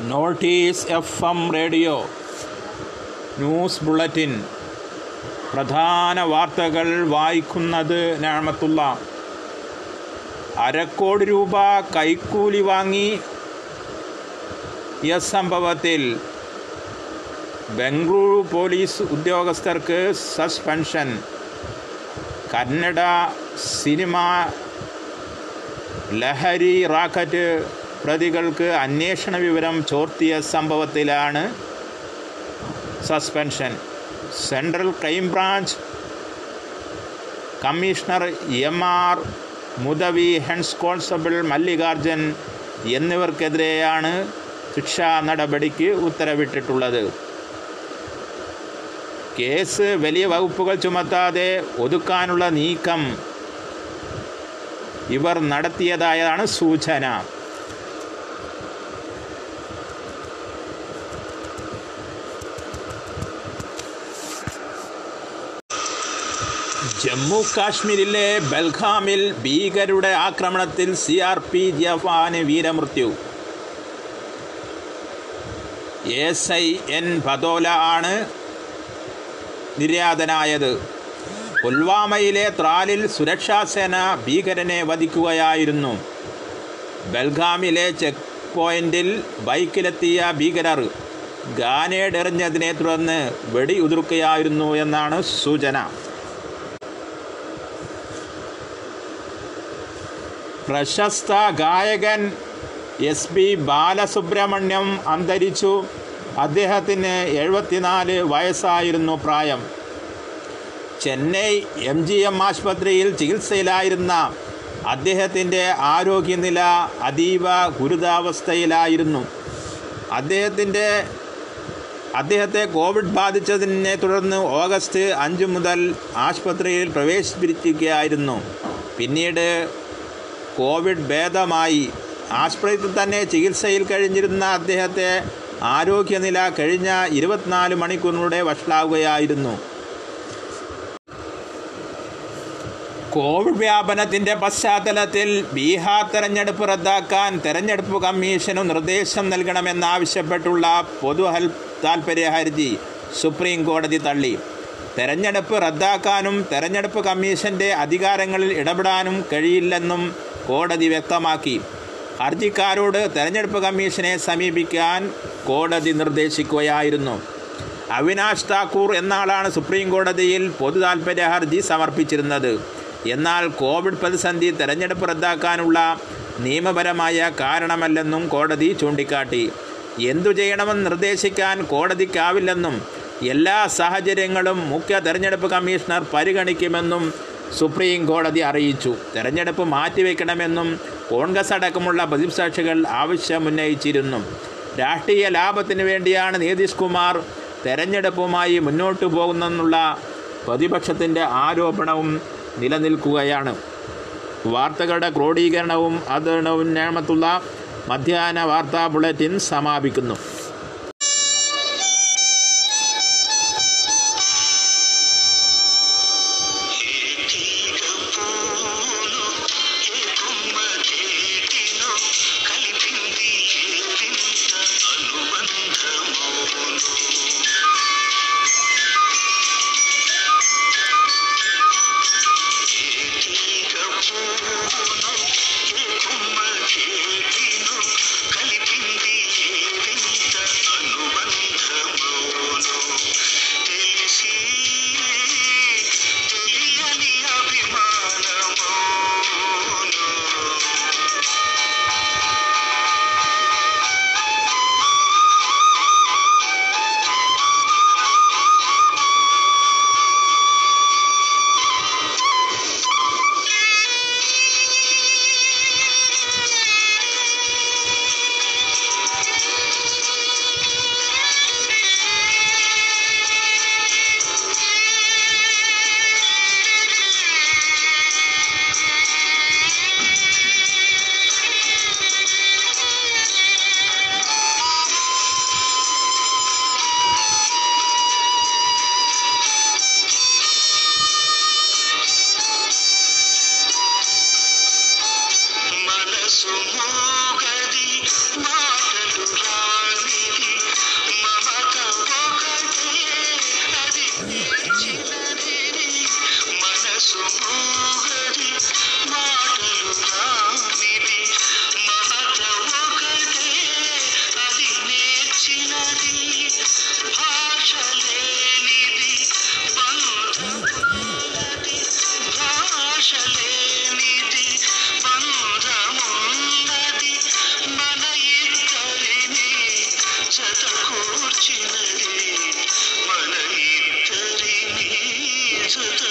Notice F M radio. News bulletin. പ്രധാന വാർത്തകൾ വായിക്കുന്നത് ഞാമത്തുള്ള. അരക്കോടി രൂപ കൈക്കൂലി വാങ്ങി. എസ് സംഭവത്തിൽ ബംഗളൂരു പോലീസ് ഉദ്യോഗസ്ഥർക്ക് സസ്പെൻഷൻ. കന്നഡ സിനിമ ലഹരി റാക്കറ്റ് പ്രതികൾക്ക് അന്വേഷണ വിവരം ചോർത്തിയ സംഭവത്തിലാണ് suspension. Central crime branch commissioner M R Mudavi ഹെൻസ് കോൺസ്റ്റബിൾ മല്ലികാർജൻ എന്നിവർക്കെതിരെയാണ് ശിക്ഷാ നടപടിക്ക് ഉത്തരവിട്ടിട്ടുള്ളത്. കേസ് വലിയ വകുപ്പുകൾ ചുമത്താതെ ഒതുക്കാനുള്ള നീക്കം ഇവർ നടത്തിയതായാണ് സൂചന. ജമ്മു കാശ്മീരിലെ ബൽഗാമിൽ ഭീകരുടെ ആക്രമണത്തിൽ സി ആർ പി ജവാന് വീരമൃത്യു. എസ് ഐ എൻ ഭദോല ആണ് നിര്യാതനായത്. പുൽവാമയിലെ ത്രാലിൽ സുരക്ഷാസേന ഭീകരനെ വധിക്കുകയായിരുന്നു. ബൽഗാമിലെ ചെക്ക് പോയിന്റിൽ ബൈക്കിലെത്തിയ ഭീകരർ ഗാനേഡ് എറിഞ്ഞതിനെ തുടർന്ന് വെടിയുതിർക്കുകയായിരുന്നു എന്നാണ് സൂചന. പ്രശസ്ത ഗായകൻ എസ് പി ബാലസുബ്രഹ്മണ്യം അന്തരിച്ചു. അദ്ദേഹത്തിന് എഴുപത്തിനാല് വയസ്സായിരുന്നു പ്രായം. ചെന്നൈ എം ജി എം ആശുപത്രിയിൽ ചികിത്സയിലായിരുന്ന അദ്ദേഹത്തിന്റെ ആരോഗ്യനില അതീവ ഗുരുതാവസ്ഥയിലായിരുന്നു. അദ്ദേഹത്തിന്റെ അദ്ദേഹത്തെ കോവിഡ് ബാധിച്ചതിനെ തുടർന്ന് ഓഗസ്റ്റ് അഞ്ച് മുതൽ ആശുപത്രിയിൽ പ്രവേശിപ്പിച്ചിരിക്കുകയായിരുന്നു. പിന്നീട് കോവിഡ് ഭേദമായി. ആശുപത്രിയിൽ തന്നെ ചികിത്സയിൽ കഴിഞ്ഞിരുന്ന അദ്ദേഹത്തെ ആരോഗ്യനില കഴിഞ്ഞ ഇരുപത്തിനാല് മണിക്കൂറിലൂടെ വഷളാവുകയായിരുന്നു. കോവിഡ് വ്യാപനത്തിന്റെ പശ്ചാത്തലത്തിൽ ബീഹാർ തെരഞ്ഞെടുപ്പ് റദ്ദാക്കാൻ തെരഞ്ഞെടുപ്പ് കമ്മീഷനു നിർദ്ദേശം നൽകണമെന്നാവശ്യപ്പെട്ടുള്ള പൊതു താൽപ്പര്യ ഹർജി സുപ്രീം കോടതി തള്ളി. തെരഞ്ഞെടുപ്പ് റദ്ദാക്കാനും തെരഞ്ഞെടുപ്പ് കമ്മീഷന്റെ അധികാരങ്ങളിൽ ഇടപെടാനും കഴിയില്ലെന്നും കോടതി വ്യക്തമാക്കി. ഹർജിക്കാരോട് തെരഞ്ഞെടുപ്പ് കമ്മീഷനെ സമീപിക്കാൻ കോടതി നിർദ്ദേശിക്കുകയായിരുന്നു. അവിനാഷ് താക്കൂർ എന്നാളാണ് സുപ്രീം കോടതിയിൽ പൊതു താൽപ്പര്യ ഹർജി സമർപ്പിച്ചിരുന്നത്. എന്നാൽ കോവിഡ് പ്രതിസന്ധി തെരഞ്ഞെടുപ്പ് റദ്ദാക്കാനുള്ള നിയമപരമായ കാരണമല്ലെന്നും കോടതി ചൂണ്ടിക്കാട്ടി. എന്തു ചെയ്യണമെന്ന് നിർദ്ദേശിക്കാൻ കോടതിക്കാവില്ലെന്നും എല്ലാ സാഹചര്യങ്ങളും മുഖ്യ തെരഞ്ഞെടുപ്പ് കമ്മീഷണർ പരിഗണിക്കുമെന്നും സുപ്രീം കോടതി അറിയിച്ചു. തെരഞ്ഞെടുപ്പ് മാറ്റിവെക്കണമെന്നും കോൺഗ്രസ് അടക്കമുള്ള പ്രതിസാക്ഷികൾ ആവശ്യമുന്നയിച്ചിരുന്നു രാഷ്ട്രീയ ലാഭത്തിനു വേണ്ടിയാണ് നിതീഷ് കുമാർ തെരഞ്ഞെടുപ്പുമായി മുന്നോട്ടു പോകുന്നെന്നുള്ള പ്രതിപക്ഷത്തിന്റെ ആരോപണവും നിലനിൽക്കുകയാണ്. വാർത്തകളുടെ ക്രോഡീകരണവും അതിനുള്ള മധ്യാഹ്ന വാർത്താ ബുള്ളറ്റിൻ സമാപിക്കുന്നു. so. truth.